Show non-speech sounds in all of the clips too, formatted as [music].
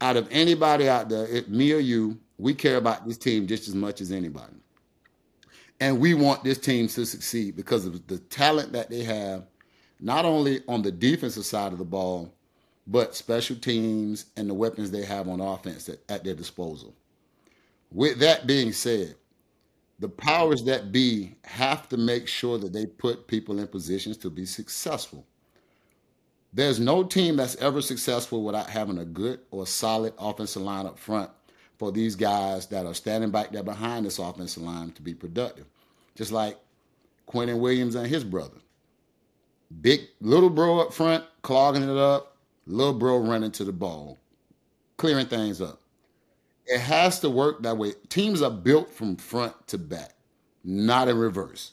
out of anybody out there, it, me or you, we care about this team just as much as anybody. And we want this team to succeed because of the talent that they have, not only on the defensive side of the ball, but special teams and the weapons they have on offense at, at their disposal. With that being said, the powers that be have to make sure that they put people in positions to be successful. There's no team that's ever successful without having a good or solid offensive line up front for these guys that are standing back there behind this offensive line to be productive. Just like Quinnen Williams and his brother. Big little bro up front, clogging it up, little bro running to the ball, clearing things up. It has to work that way. Teams are built from front to back, not in reverse.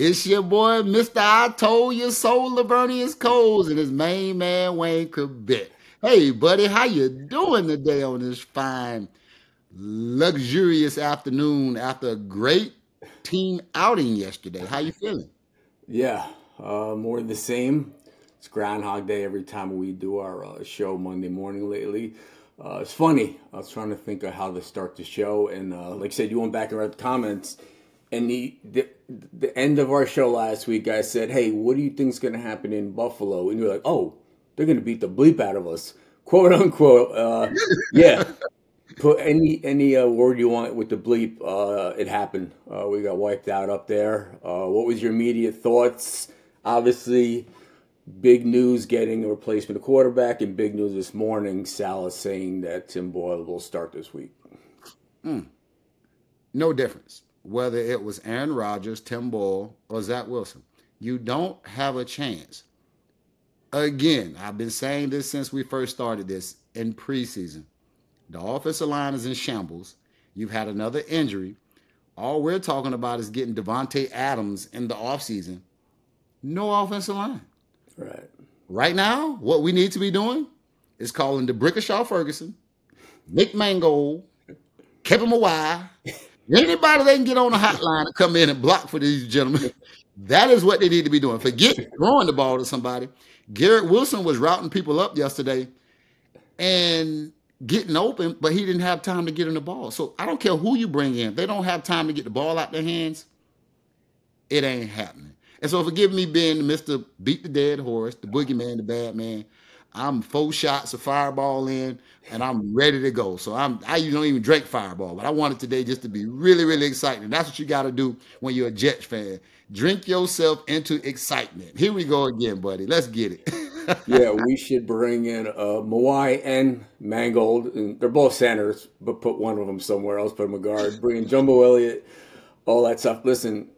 It's your boy, Mr. I Told You So, Laveranues Coles, and his main man, Wayne Chrebet. Hey, buddy, how you doing today on this fine, luxurious afternoon after a great team outing yesterday? How you feeling? Yeah, uh, more the same. It's Groundhog Day every time we do our uh, show Monday morning lately. Uh, it's funny. I was trying to think of how to start the show, and uh, like I said, you went back and read the comments, and the, the the end of our show last week, I said, "Hey, what do you think's going to happen in Buffalo?" And you're like, "Oh, they're going to beat the bleep out of us," quote unquote. Uh, [laughs] yeah. Put any any uh, word you want with the bleep. Uh, it happened. Uh, we got wiped out up there. Uh, what was your immediate thoughts? Obviously, big news getting a replacement quarterback, and big news this morning. Sal is saying that Tim Boyle will start this week. No difference whether it was Aaron Rodgers, Tim Boyle, or Zach Wilson. You don't have a chance. Again, I've been saying this since we first started this in preseason. The offensive line is in shambles. You've had another injury. All we're talking about is getting Davante Adams in the offseason. No offensive line. Right. Right now, what we need to be doing is calling D'Brickashaw Ferguson, Nick Mangold, Kevin Mawae, anybody they can get on the hotline to come in and block for these gentlemen. [laughs] That is what they need to be doing. Forget throwing the ball to somebody. Garrett Wilson was routing people up yesterday and getting open, but he didn't have time to get in the ball. So I don't care who you bring in. They don't have time to get the ball out their hands, it ain't happening. And so forgive me being Mr. Beat the Dead Horse, the boogeyman, the bad man. I'm four shots of fireball in and I'm ready to go. So I'm I don't even drink fireball, but I wanted today just to be really, really exciting. That's what you gotta do when you're a Jets fan. Drink yourself into excitement. Here we go again, buddy. Let's get it. [laughs] yeah, we should bring in uh, Mawae and Mangold. And they're both centers, but put one of them somewhere else. Put them a guard. Bring in Jumbo Elliott, all that stuff. Listen,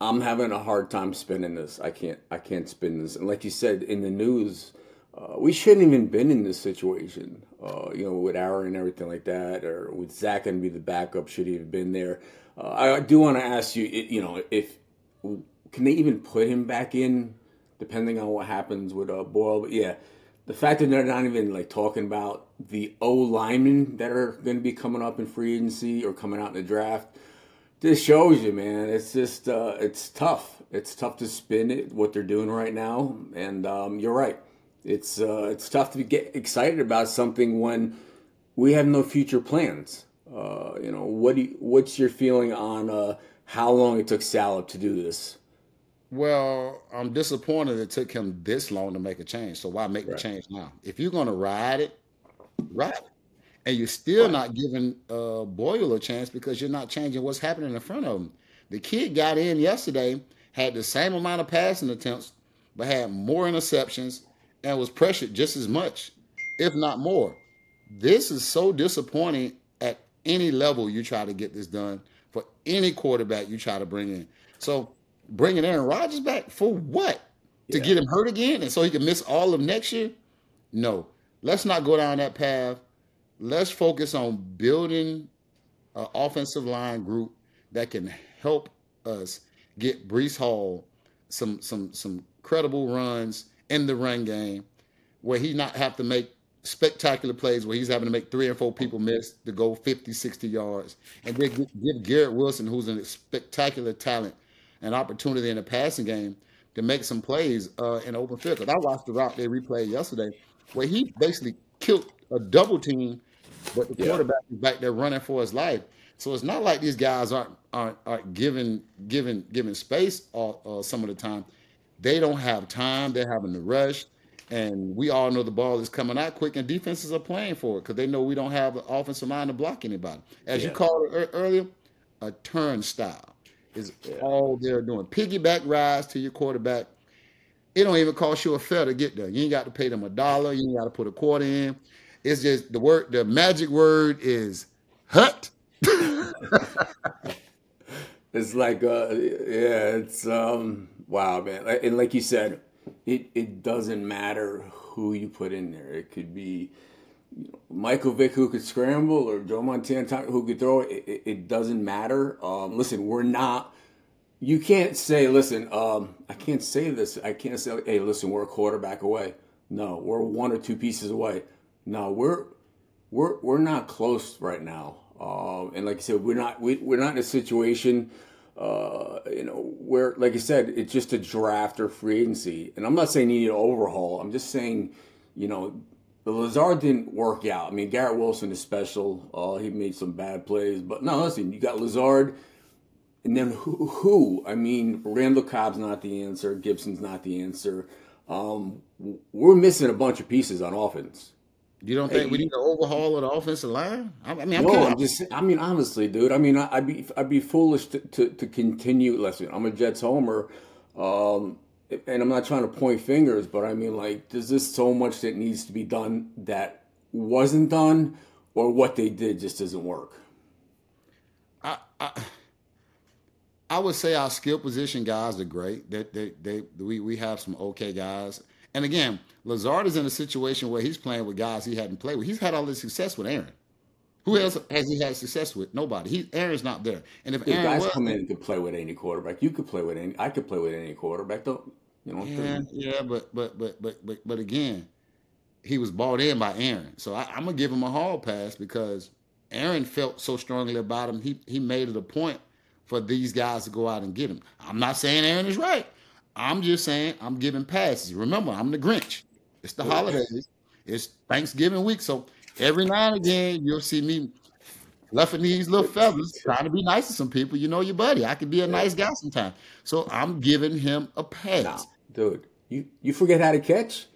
I'm having a hard time spinning this. I can't. I can't spin this. And like you said in the news, uh, we shouldn't even been in this situation. Uh, you know, with Aaron and everything like that, or with Zach to be the backup. Should he have been there? Uh, I do want to ask you. You know, if can they even put him back in? depending on what happens with uh, Boyle. But yeah, the fact that they're not even like talking about the O linemen that are going to be coming up in free agency or coming out in the draft, this shows you, man. It's just uh, it's tough. It's tough to spin it what they're doing right now, and um, you're right. It's uh, it's tough to get excited about something when we have no future plans. Uh, you know, what do you, what's your feeling on uh, how long it took Saleh to do this? Well, I'm disappointed it took him this long to make a change. So why make the change now? If you're going to ride it, ride it. And you're still Right. not giving uh, Boyle a chance because you're not changing what's happening in front of him. The kid got in yesterday, had the same amount of passing attempts, but had more interceptions and was pressured just as much, if not more. This is so disappointing at any level you try to get this done for any quarterback you try to bring in. So bringing Aaron Rodgers back for what? To get him hurt again and so he can miss all of next year? No. Let's not go down that path. Let's focus on building an offensive line group that can help us get Breece Hall some some some credible runs in the run game where he not have to make spectacular plays where he's having to make three and four people miss to go 50, 60 yards. And then give Garrett Wilson, who's a spectacular talent, an opportunity in the passing game to make some plays uh, in open field. Because I watched the route they replayed yesterday where he basically killed a double team, but the yeah. quarterback is back there running for his life. So it's not like these guys aren't aren't, aren't given given given space all, uh, some of the time. They don't have time. They're having to rush. And we all know the ball is coming out quick, and defenses are playing for it because they know we don't have an offensive line to block anybody. As yeah. you called it earlier, a turnstile is yeah. all they're doing. Piggyback rise to your quarterback. It don't even cost you a fair to get there. You ain't got to pay them a dollar. You ain't got to put a quarter in. It's just the word. The magic word is hut. [laughs] it's like, uh, yeah, it's um, wow, man. And like you said, it, it doesn't matter who you put in there. It could be you know, Michael Vick who could scramble or Joe Montana who could throw it. It, it doesn't matter. Um, listen, we're not. You can't say, listen, um, I can't say this. I can't say, hey, listen, we're a quarterback away. No, we're one or two pieces away. No, we're we're we're not close right now. Um, and like I said, we're not we, we're not in a situation uh, you know, where, like I said, it's just a draft or free agency. And I'm not saying you need an overhaul. I'm just saying, you know, the Lazard didn't work out. I mean, Garrett Wilson is special. Uh, he made some bad plays. But no, listen, you got Lazard. And then who? who? I mean, Randall Cobb's not the answer. Gipson's not the answer. Um, we're missing a bunch of pieces on offense. You don't think hey, we need to overhaul of the offensive line? I mean, I'm no, I'm just. I mean, honestly, dude. I mean, I'd be I'd be foolish to, to, to continue. Listen, I'm a Jets homer, um, and I'm not trying to point fingers, but I mean, like, there's just so much that needs to be done that wasn't done, or what they did just doesn't work. I, I I would say our skill position guys are great. They, they, they, we, we have some okay guys. And again, Lazard is in a situation where he's playing with guys he hadn't played with. He's had all this success with Aaron. Who else has he had success with? Nobody. He Aaron's not there. And if Aaron guys was, come in and could play with any quarterback, you could play with any. I could play with any quarterback. Don't you know? Yeah, yeah, but but but but but but again, he was bought in by Aaron, so I, I'm gonna give him a hall pass because Aaron felt so strongly about him. He he made it a point for these guys to go out and get him. I'm not saying Aaron is right. I'm just saying I'm giving passes. Remember, I'm the Grinch. It's the holidays. It's Thanksgiving week. So every now and again, you'll see me fluffing these little feathers, trying to be nice to some people. You know your buddy. I could be a nice guy sometimes. So I'm giving him a pass. Nah, dude, you, you forget how to catch?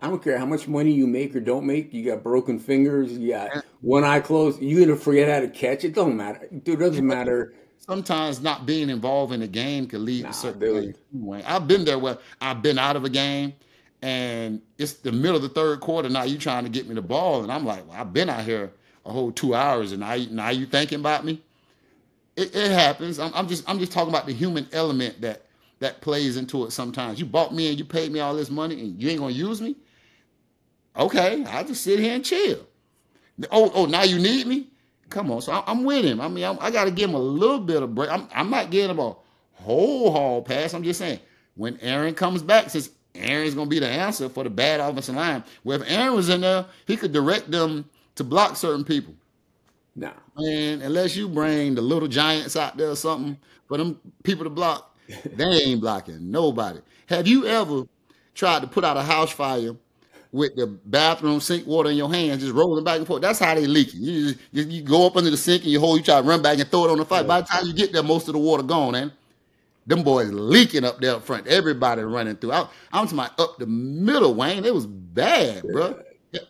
I don't care how much money you make or don't make. You got broken fingers. You got one eye closed. You gonna forget how to catch? It don't matter, dude. It doesn't matter sometimes not being involved in a game can lead nah, to certain things. I've been there where I've been out of a game and it's the middle of the third quarter. Now you trying to get me the ball, and I'm like, well, I've been out here a whole two hours, and now you, now you thinking about me? It, it happens. I'm, I'm, just I'm just talking about the human element that that plays into it. Sometimes you bought me and you paid me all this money, and you ain't gonna use me. Okay, I'll just sit here and chill. Oh, oh, now you need me? Come on, so I, am with him. I mean, I'm, i got to give him a little bit of break. I'm, I'm not getting him a whole hall pass. I'm just saying when Aaron comes back, since Aaron's going to be the answer for the bad offensive line. Well, if Aaron was in there, he could direct them to block certain people. No. And unless you bring the little giants out there or something for them people to block, [laughs] they ain't blocking nobody. Have you ever tried to put out a house fire with the bathroom sink water in your hands, just rolling back and forth. That's how they leaking. You, you, you go up under the sink and you hold, you try to run back and throw it on the fire. By the time you get there, most of the water gone, and them boys leaking up there up front. Everybody running through. I, I'm talking about up the middle, Wayne. It was bad, bro.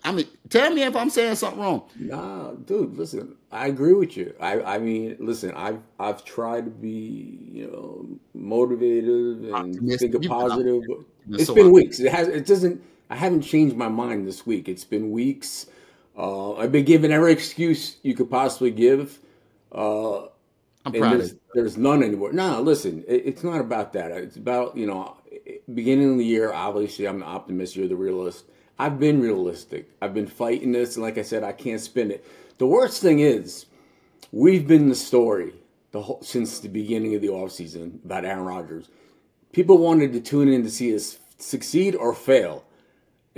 I mean, tell me if I'm saying something wrong. Nah, dude, listen, I agree with you. I, I mean, listen, I've I've tried to be, you know, motivated and think positive. It's so been weeks. It has. It doesn't I haven't changed my mind this week. It's been weeks. Uh, I've been given every excuse you could possibly give. Uh, I'm proud there's, there's, none anymore. No, listen, it, it's not about that. It's about, you know, beginning of the year, obviously, I'm the optimist, you're the realist. I've been realistic. I've been fighting this, and like I said, I can't spin it. The worst thing is, we've been the story the whole, since the beginning of the offseason about Aaron Rodgers. People wanted to tune in to see us succeed or fail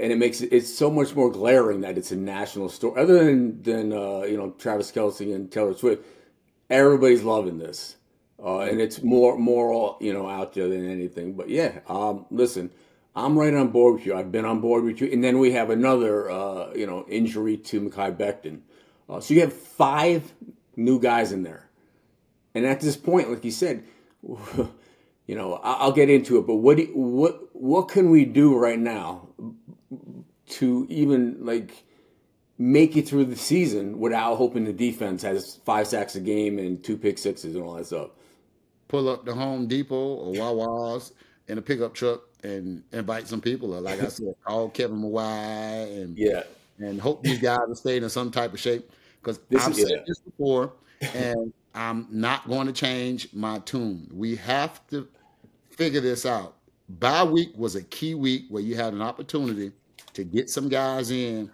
and it makes it it's so much more glaring that it's a national story. Other than than uh, you know Travis Kelce and Taylor Swift, everybody's loving this, uh, and it's more more you know out there than anything. But yeah, um, listen, I'm right on board with you. I've been on board with you, and then we have another uh, you know injury to Mekhi Becton, uh, so you have five new guys in there, and at this point, like you said. [laughs] You know, I'll get into it, but what do, what what can we do right now to even like make it through the season without hoping the defense has five sacks a game and two pick sixes and all that stuff. Pull up the Home Depot or Wawa's in a pickup truck and invite some people. Or like I said, [laughs] call Kevin Mawae and yeah, and hope these guys will stay in some type of shape. Because I've said yeah. this before, [laughs] and I'm not going to change my tune. We have to figure this out. Bye week was a key week where you had an opportunity to get some guys in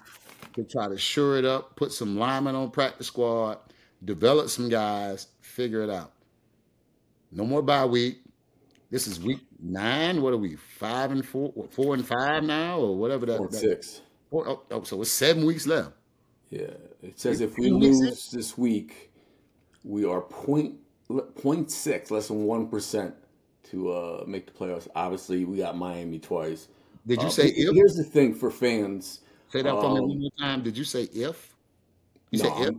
to try to shore it up, put some linemen on practice squad, develop some guys, figure it out. No more bye week. This is week nine. What are we? Five and four, four and five now, or whatever that. Four that, six. Four, oh, oh, so it's seven weeks left. Yeah, it says if we lose this week, we are point point six, less than one percent to uh, make the playoffs. Obviously, we got Miami twice. Did you uh, say if? Here's the thing for fans. Say that for um, me one more time. Did you say if? You no, if?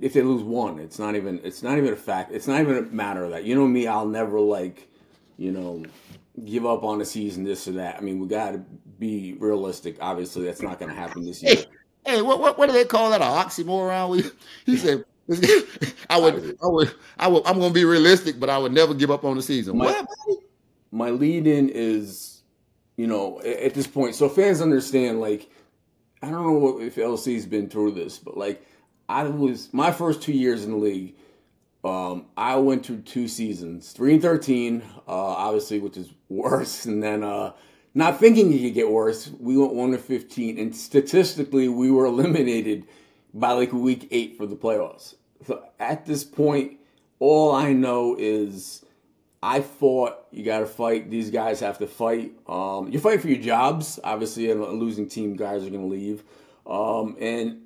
If they lose one, it's not even. It's not even a fact. It's not even a matter of that. You know me. I'll never like, you know, give up on the season. This or that. I mean, we got to be realistic. Obviously, that's not going to happen this year. [laughs] Hey, hey, what, what what do they call that? An oxymoron? We, he said. [laughs] I would, I would, I would, I'm going to be realistic, but I would never give up on the season. My, what? my lead in is you know, at this point. So fans understand, like, I don't know if LC's been through this, but like, I was my first two years in the league. Um, I went through two seasons, three and thirteen, uh, obviously, which is [laughs] worse, and then uh, not thinking it could get worse. We went one to fifteen, and statistically, we were eliminated by like week eight for the playoffs. So at this point, all I know is I fought. You got to fight. These guys have to fight. Um, you fight for your jobs. Obviously, a losing team, guys are going to leave. Um, and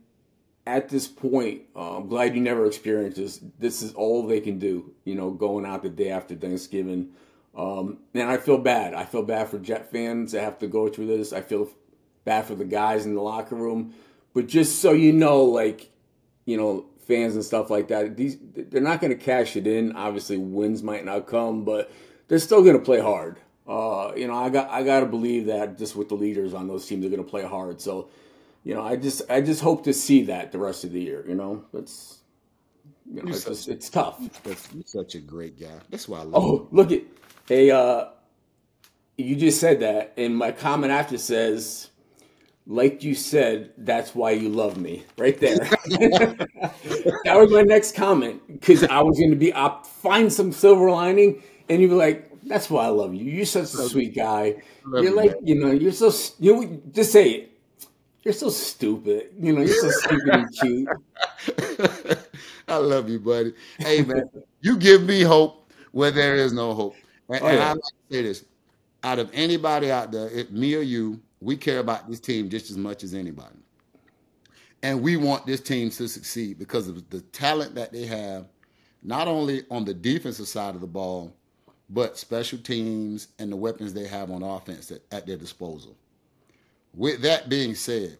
at this point, uh, I'm glad you never experienced this. This is all they can do. You know, going out the day after Thanksgiving. Um, and I feel bad. I feel bad for Jet fans that have to go through this. I feel bad for the guys in the locker room. But just so you know, like, you know, fans and stuff like that. These they're not going to cash it in. Obviously, wins might not come, but they're still going to play hard. Uh, you know, I got I got to believe that just with the leaders on those teams, they're going to play hard. So, you know, I just I just hope to see that the rest of the year. You know, it's you know, it's, just, it's tough. You're such a great guy. That's why I love. Oh, you. look at hey, uh, you just said that, and my comment after says like you said, that's why you love me, right there. [laughs] that was my next comment because I was going to be, I'll find some silver lining, and you'd be like, "That's why I love you. You're such a sweet guy. You're like, man. you know, you're so you just say it. You're so stupid. You know, you're so stupid and cute. [laughs] I love you, buddy. Hey, man, you give me hope where there is no hope. And, oh, yeah. and I like to say this: out of anybody out there, if me or you we care about this team just as much as anybody. And we want this team to succeed because of the talent that they have, not only on the defensive side of the ball, but special teams and the weapons they have on offense at, at their disposal. With that being said,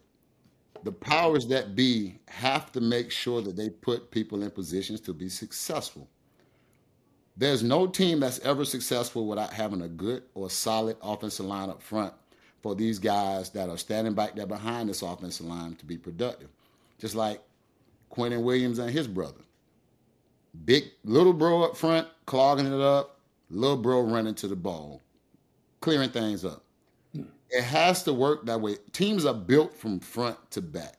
the powers that be have to make sure that they put people in positions to be successful. There's no team that's ever successful without having a good or solid offensive line up front for these guys that are standing back there behind this offensive line to be productive. Just like Quinnen Williams and his brother. Big little bro up front, clogging it up, little bro running to the ball, clearing things up. It has to work that way. Teams are built from front to back,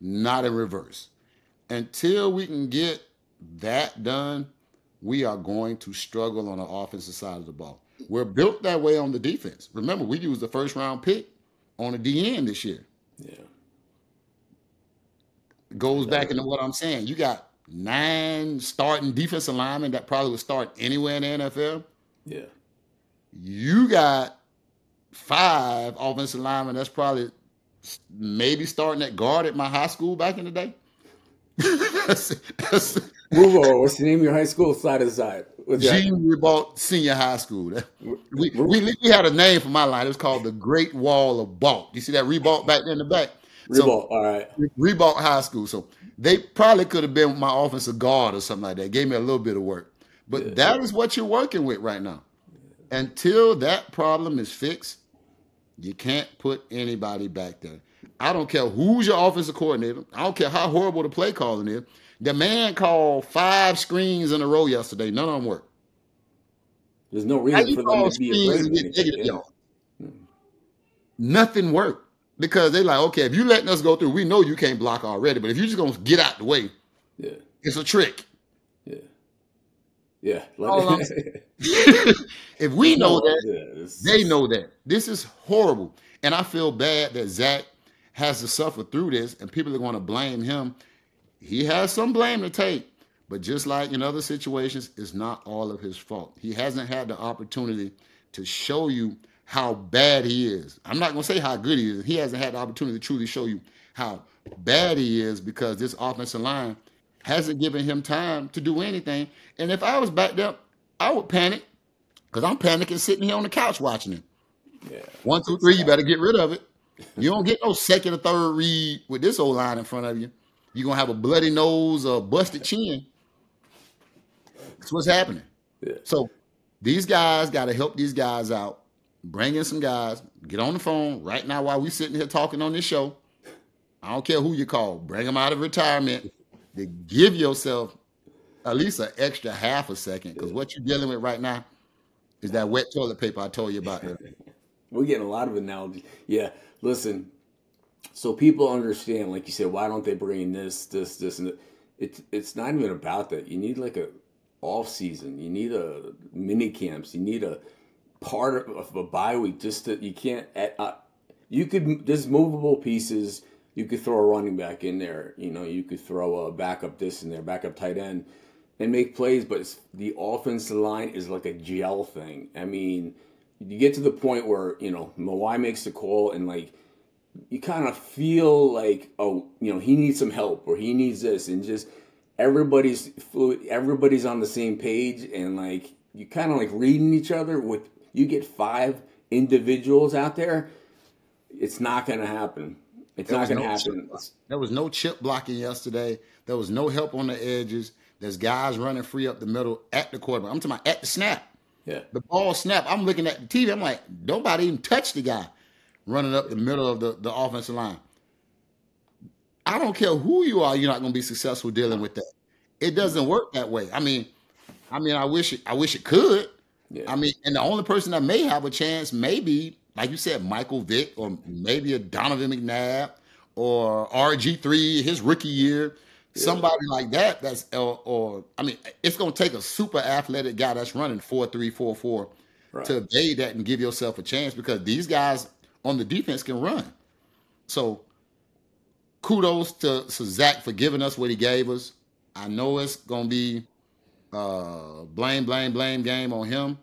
not in reverse. Until we can get that done, we are going to struggle on the offensive side of the ball. We're built that way on the defense. Remember, we used the first round pick on the DN this year. Yeah. Goes back into what I'm saying. You got nine starting defensive linemen that probably would start anywhere in the NFL. Yeah. You got five offensive linemen that's probably maybe starting at guard at my high school back in the day. [laughs] that's, that's, Move on. What's the name of your high school? Side to side. Jean Ribault Senior High School. [laughs] We, we, we had a name for my line. It was called the Great Wall of Balk. You see that Ribault back there in the back? Ribault, so, all right. Ribault High School. So they probably could have been my offensive guard or something like that. Gave me a little bit of work. But yeah. that is what you're working with right now. Until that problem is fixed, you can't put anybody back there. I don't care who's your offensive coordinator. I don't care how horrible the play calling is. The man called five screens in a row yesterday. None of them work. There's no reason for them to be afraid yeah. hmm. Nothing worked because they're like, okay, if you letting us go through, we know you can't block already. But if you're just gonna get out the way, yeah, it's a trick. Yeah, yeah. [laughs] if we know that, yeah, they know that. This is horrible, and I feel bad that Zach has to suffer through this, and people are going to blame him. He has some blame to take, but just like in other situations, it's not all of his fault. He hasn't had the opportunity to show you how bad he is. I'm not going to say how good he is. He hasn't had the opportunity to truly show you how bad he is because this offensive line hasn't given him time to do anything. And if I was backed up, I would panic because I'm panicking sitting here on the couch watching him. Yeah. One, two, three, you better get rid of it. [laughs] You don't get no second or third read with this old line in front of you. You're gonna have a bloody nose or busted chin. That's what's happening. Yeah. So these guys got to help these guys out. Bring in some guys. Get on the phone right now while we sitting here talking on this show. I don't care who you call. Bring them out of retirement. To give yourself at least an extra half a second because what you're dealing with right now is that wet toilet paper I told you about. [laughs] We're getting a lot of analogies. Yeah, listen. So people understand, like you said, why don't they bring in this, this, this, and it's it's not even about that. You need like a off season. You need a mini camps. You need a part of a bye week. Just that you can't. Uh, you could there's movable pieces. You could throw a running back in there. You know, you could throw a backup this in there, backup tight end, and make plays. But the offensive line is like a gel thing. I mean, you get to the point where you know Mawae makes the call and like you kind of feel like oh you know he needs some help or he needs this and just everybody's fluid everybody's on the same page and like you kind of like reading each other with you get five individuals out there it's not going to happen. It's there not going to no happen. there was no chip blocking yesterday. There was no help on the edges. There's guys running free up the middle at the quarterback. I'm talking about at the snap yeah. The ball snap. I'm looking at the TV. I'm like, nobody even touched the guy running up the middle of the, the offensive line. I don't care who you are, you're not going to be successful dealing with that. It doesn't work that way. I mean, I mean, I wish it, I wish it could. Yeah. I mean, and the only person that may have a chance, maybe, like you said, Michael Vick, or maybe a Donovan McNabb, or RG three, his rookie year. Somebody like that, that's or, or, I mean, it's going to take a super athletic guy that's running four three four four right. to evade that and give yourself a chance because these guys on the defense can run. So, kudos to, to Zach for giving us what he gave us. I know it's going to be uh, blame, blame, blame game on him.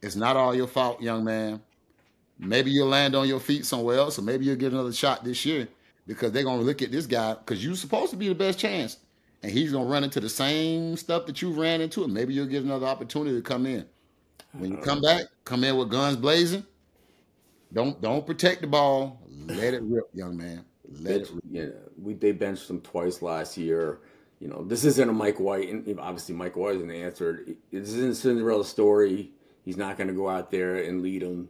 It's not all your fault, young man. Maybe you'll land on your feet somewhere else, or maybe you'll get another shot this year because they're gonna look at this guy because you're supposed to be the best chance, and he's gonna run into the same stuff that you ran into, and maybe you'll get another opportunity to come in. When you come back, come in with guns blazing. Don't don't protect the ball. Let it rip, young man. Let it rip. Yeah, we they benched him twice last year. You know, this isn't a Mike White, and obviously Mike White isn't answered. This isn't a Cinderella story. He's not going to go out there and lead them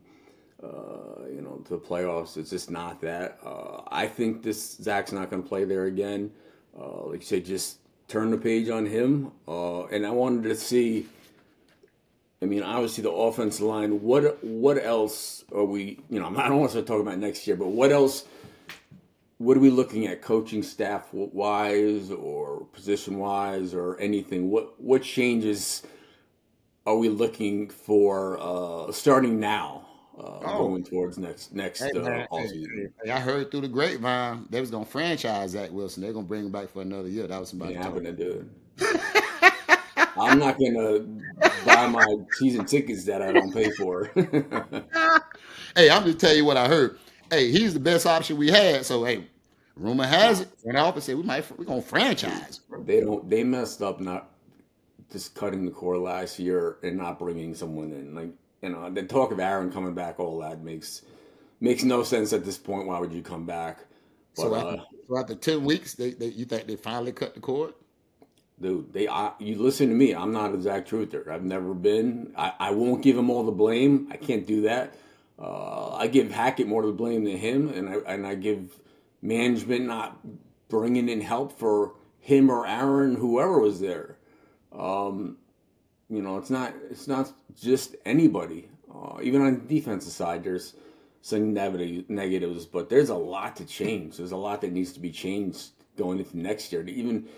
uh, you know, to the playoffs. It's just not that. Uh, I think this Zach's not going to play there again. Uh, like you said, just turn the page on him. Uh, and I wanted to see. I mean, obviously the offensive line. What what else are we? You know, [laughs] I don't want to talk about next year, but what else? What are we looking at, coaching staff wise, or position wise, or anything? What what changes are we looking for uh, starting now? Uh, oh. going towards next next hey, uh, Hey, I heard through the grapevine they was gonna franchise Zach Wilson. They're gonna bring him back for another year. That was somebody. Yeah, happened to do it. I'm not gonna buy my season tickets that I don't pay for. [laughs] hey, I'm just tell you what I heard. hey, he's the best option we had. So hey, rumor has it, front office said we might we're gonna franchise. They don't. They messed up not just cutting the core last year and not bringing someone in. Like you know, the talk of Aaron coming back, all that makes makes no sense at this point. Why would you come back? But, so, after, uh, so after ten weeks, they, they you think they finally cut the cord? Dude, they I, you listen to me. I'm not a Zach Truther. I've never been. I, I won't give him all the blame. I can't do that. Uh, I give Hackett more of the blame than him, and I and I give management not bringing in help for him or Aaron, whoever was there. Um, you know, it's not it's not just anybody. Uh, even on the defensive side, there's some negatives, but there's a lot to change. There's a lot that needs to be changed going into next year to even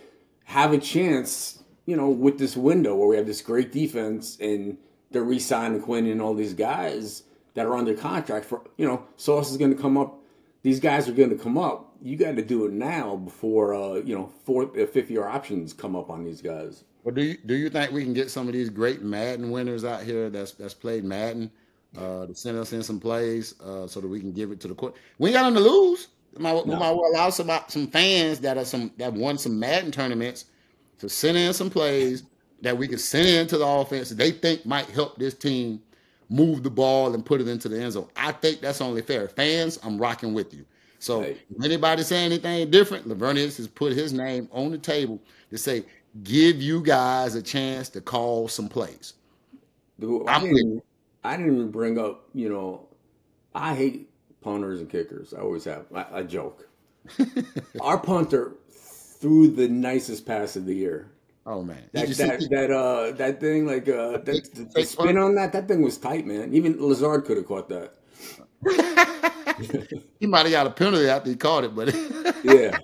have a chance. You know, with this window where we have this great defense and they're re-signing Quinn and all these guys that are under contract for. You know, Sauce is going to come up. These guys are going to come up. You got to do it now before uh, you know fourth, uh, fifth year options come up on these guys. Well, do you do you think we can get some of these great Madden winners out here that's that's played Madden uh, to send us in some plays uh, so that we can give it to the court? We ain't got nothing to lose. We might, no. might allow some some fans that are some that won some Madden tournaments to send in some plays that we can send into the offense that they think might help this team move the ball and put it into the end zone. I think that's only fair. Fans, I'm rocking with you. So if anybody say anything different, Laveranues has put his name on the table to say give you guys a chance to call some plays. Dude, I, didn't, I didn't even bring up, you know, I hate punters and kickers. I always have. I, I joke. [laughs] Our punter threw the nicest pass of the year. Oh man, that that, that uh that thing like uh that, the, the spin on that that thing was tight, man. Even Lazard could have caught that. [laughs] he might have got a penalty after he caught it, but [laughs] yeah,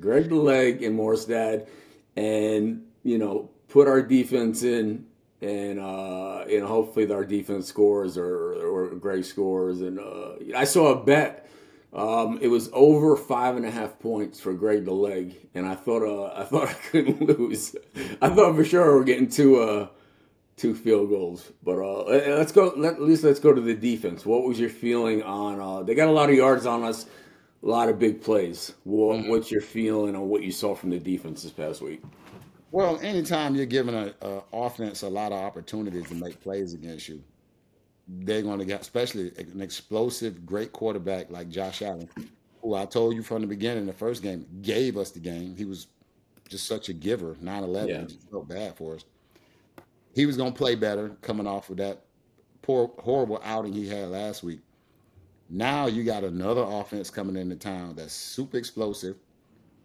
Greg the leg and Morstead and you know put our defense in and uh, you know hopefully our defense scores or or Greg scores and uh, I saw a bet. Um, it was over five and a half points for Greg the leg, and I thought uh, [laughs] I thought I couldn't lose. I thought for sure we're getting two uh, two field goals. But uh, let's go. Let, at least let's go to the defense. What was your feeling on? Uh, they got a lot of yards on us a lot of big plays. What, mm-hmm. What's your feeling on what you saw from the defense this past week? Well, anytime you're giving an offense a lot of opportunities to make plays against you, they're going to get, especially an explosive, great quarterback like Josh Allen, who I told you from the beginning, the first game, gave us the game. He was just such a giver, 9 11. Yeah. felt bad for us. He was going to play better coming off of that poor, horrible outing he had last week. Now you got another offense coming into town that's super explosive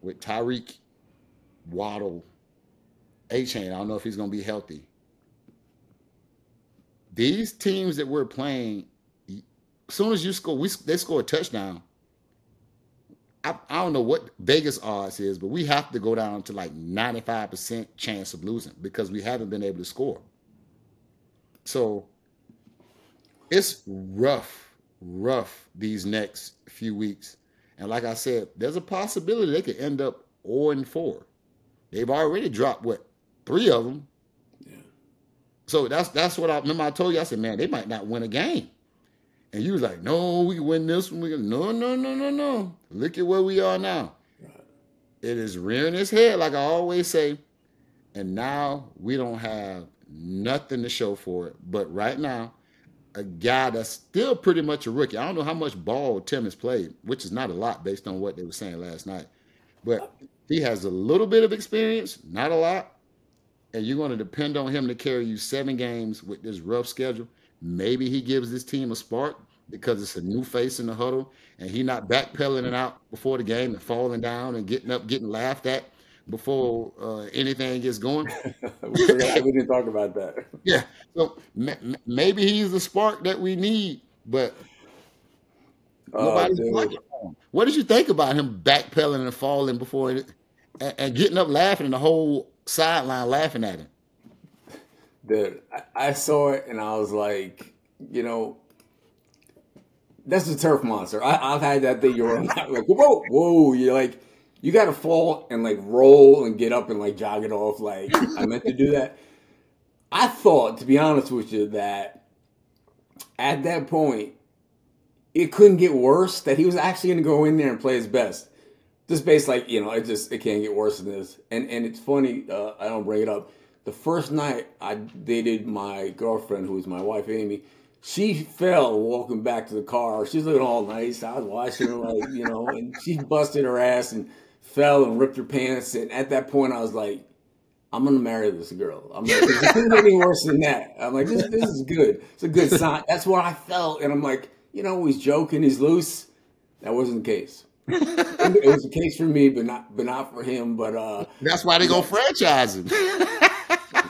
with Tyreek, Waddle, Achane. I don't know if he's going to be healthy. These teams that we're playing, as soon as you score, we they score a touchdown. I, I don't know what Vegas odds is, but we have to go down to like 95% chance of losing because we haven't been able to score. So it's rough rough these next few weeks. And like I said, there's a possibility they could end up 0 and 4. They've already dropped what three of them. Yeah. So that's that's what I remember. I told you. I said, man, they might not win a game. And you was like, no, we can win this one. We can, no, no, no, no, no. Look at where we are now. Right. It is rearing its head, like I always say. And now we don't have nothing to show for it. But right now, a guy that's still pretty much a rookie. I don't know how much ball Tim has played, which is not a lot based on what they were saying last night. But he has a little bit of experience, not a lot. And you're going to depend on him to carry you seven games with this rough schedule. Maybe he gives this team a spark because it's a new face in the huddle and he not backpedaling it out before the game and falling down and getting up, getting laughed at before uh, anything gets going. [laughs] we, didn't talk about that. Yeah, so m- maybe he's the spark that we need, but oh, nobody's oh, What did you think about him backpedaling and falling before it, and, and, getting up laughing and the whole sideline laughing at him? I, I saw it and I was like, you know, that's a turf monster. I, have had that thing. You're [laughs] like, whoa, whoa. You're like, you got to fall and like roll and get up and like jog it off. Like I meant to do that. I thought, to be honest with you, that at that point it couldn't get worse. That he was actually going to go in there and play his best. Just based like you know, it just it can't get worse than this. And and it's funny. Uh, I don't bring it up. The first night I dated my girlfriend, who was my wife Amy, she fell walking back to the car. She's looking all nice. I was watching her like you know, and she busted her ass and fell and ripped her pants. And at that point, I was like, I'm gonna marry this girl. I'm like, get any worse than that. I'm like, this, this is good. It's a good sign. That's what I felt, and I'm like, you know, he's joking, he's loose. That wasn't the case. it was the case for me, but not, but not for him. But uh, that's why they gonna franchise him. [laughs]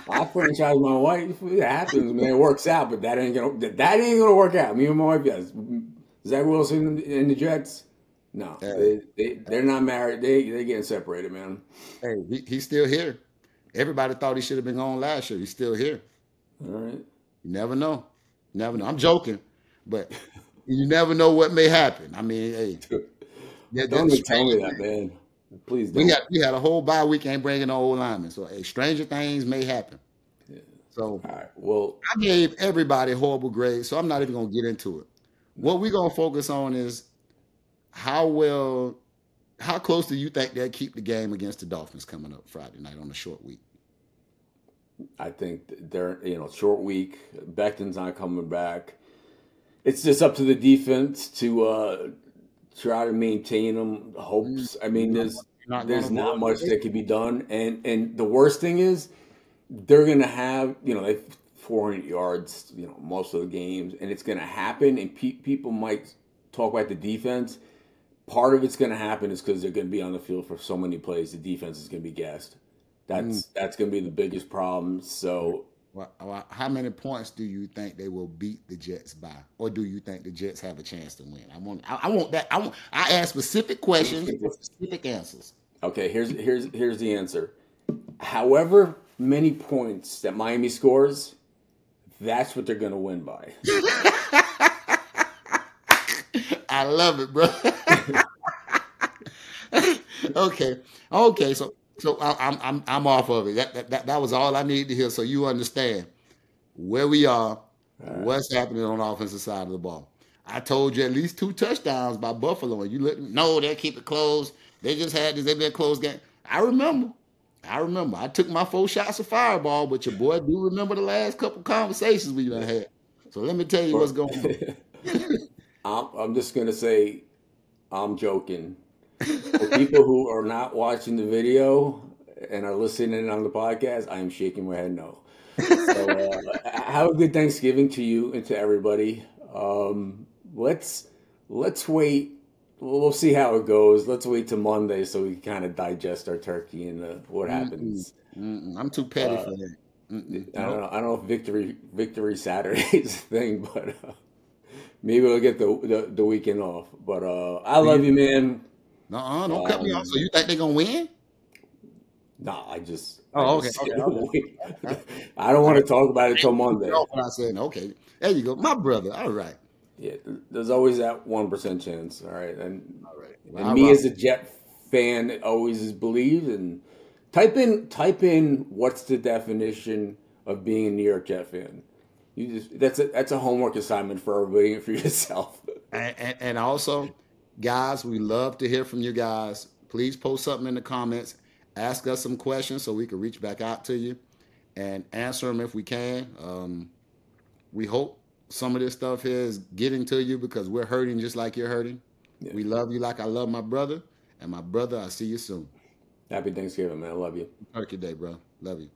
I franchise my wife. It happens, man. It works out, but that ain't gonna that ain't gonna work out. Me and my wife, yes. Zach Wilson in the Jets. No, they, they they're not married. They they getting separated, man. Hey, he, he's still here. Everybody thought he should have been gone last year. He's still here. All right. You never know. never know. I'm joking, but you never know what may happen. I mean, hey. [laughs] Don't tell me that, man. Please don't. We had, we had a whole bye week, ain't bringing no old linemen. So, hey, stranger things may happen. Yeah. So, all right. Well, I gave everybody horrible grades, so I'm not even going to get into it. What we're going to focus on is how well how close do you think they'll keep the game against the Dolphins coming up Friday night on a short week? I think they're you know short week. Becton's not coming back. It's just up to the defense to uh, try to maintain them hopes. I mean, there's not there's not much that can be done, and and the worst thing is they're gonna have you know they 400 yards you know most of the games, and it's gonna happen, and pe- people might talk about the defense part of it's going to happen is because they're going to be on the field for so many plays. The defense is going to be gassed. That's mm. that's going to be the biggest problem. So, well, how many points do you think they will beat the Jets by, or do you think the Jets have a chance to win? I want I, I want that. I want I ask specific questions for specific answers. Okay, here's here's here's the answer. However many points that Miami scores, that's what they're going to win by. [laughs] I love it, bro. [laughs] okay, okay. So, so I, am I'm I'm off of it. That, that that was all I needed to hear, so you understand where we are, right. what's happening on the offensive side of the ball. I told you at least two touchdowns by Buffalo, and you look. No, they'll keep it closed. They just had this. They been a close game. I remember. I remember. I took my four shots of fireball, but your boy do remember the last couple conversations we done had. So let me tell you what's going on. [laughs] I'm, I'm just gonna say, I'm joking. For people who are not watching the video and are listening on the podcast, I am shaking my head no. So, uh, [laughs] have a good Thanksgiving to you and to everybody. Um, let's let's wait. We'll, we'll see how it goes. Let's wait till Monday so we can kind of digest our turkey and uh, what happens. Mm-mm. I'm too petty uh, for that. Mm-mm. I don't know. I don't know if victory victory Saturday is a [laughs] thing, but uh, maybe we'll get the, the, the weekend off. But uh, I love you, man. No, don't um, cut me off. So you think they're gonna win? No, nah, I just. Oh, I just, okay. [laughs] okay. I don't want to talk about it till Monday. What I said, okay, there you go, my brother. All right. Yeah, there's always that one percent chance. All right, and all right. Well, and me as a Jet fan always is believed. And type in type in what's the definition of being a New York Jet fan. You just that's a that's a homework assignment for everybody and [laughs] for yourself. and, and, and also Guys, we love to hear from you guys. Please post something in the comments. Ask us some questions so we can reach back out to you and answer them if we can. Um, we hope some of this stuff here is getting to you because we're hurting just like you're hurting. Yeah. We love you like I love my brother. And my brother, I'll see you soon. Happy Thanksgiving, man. I love you. Turkey Day, bro. Love you.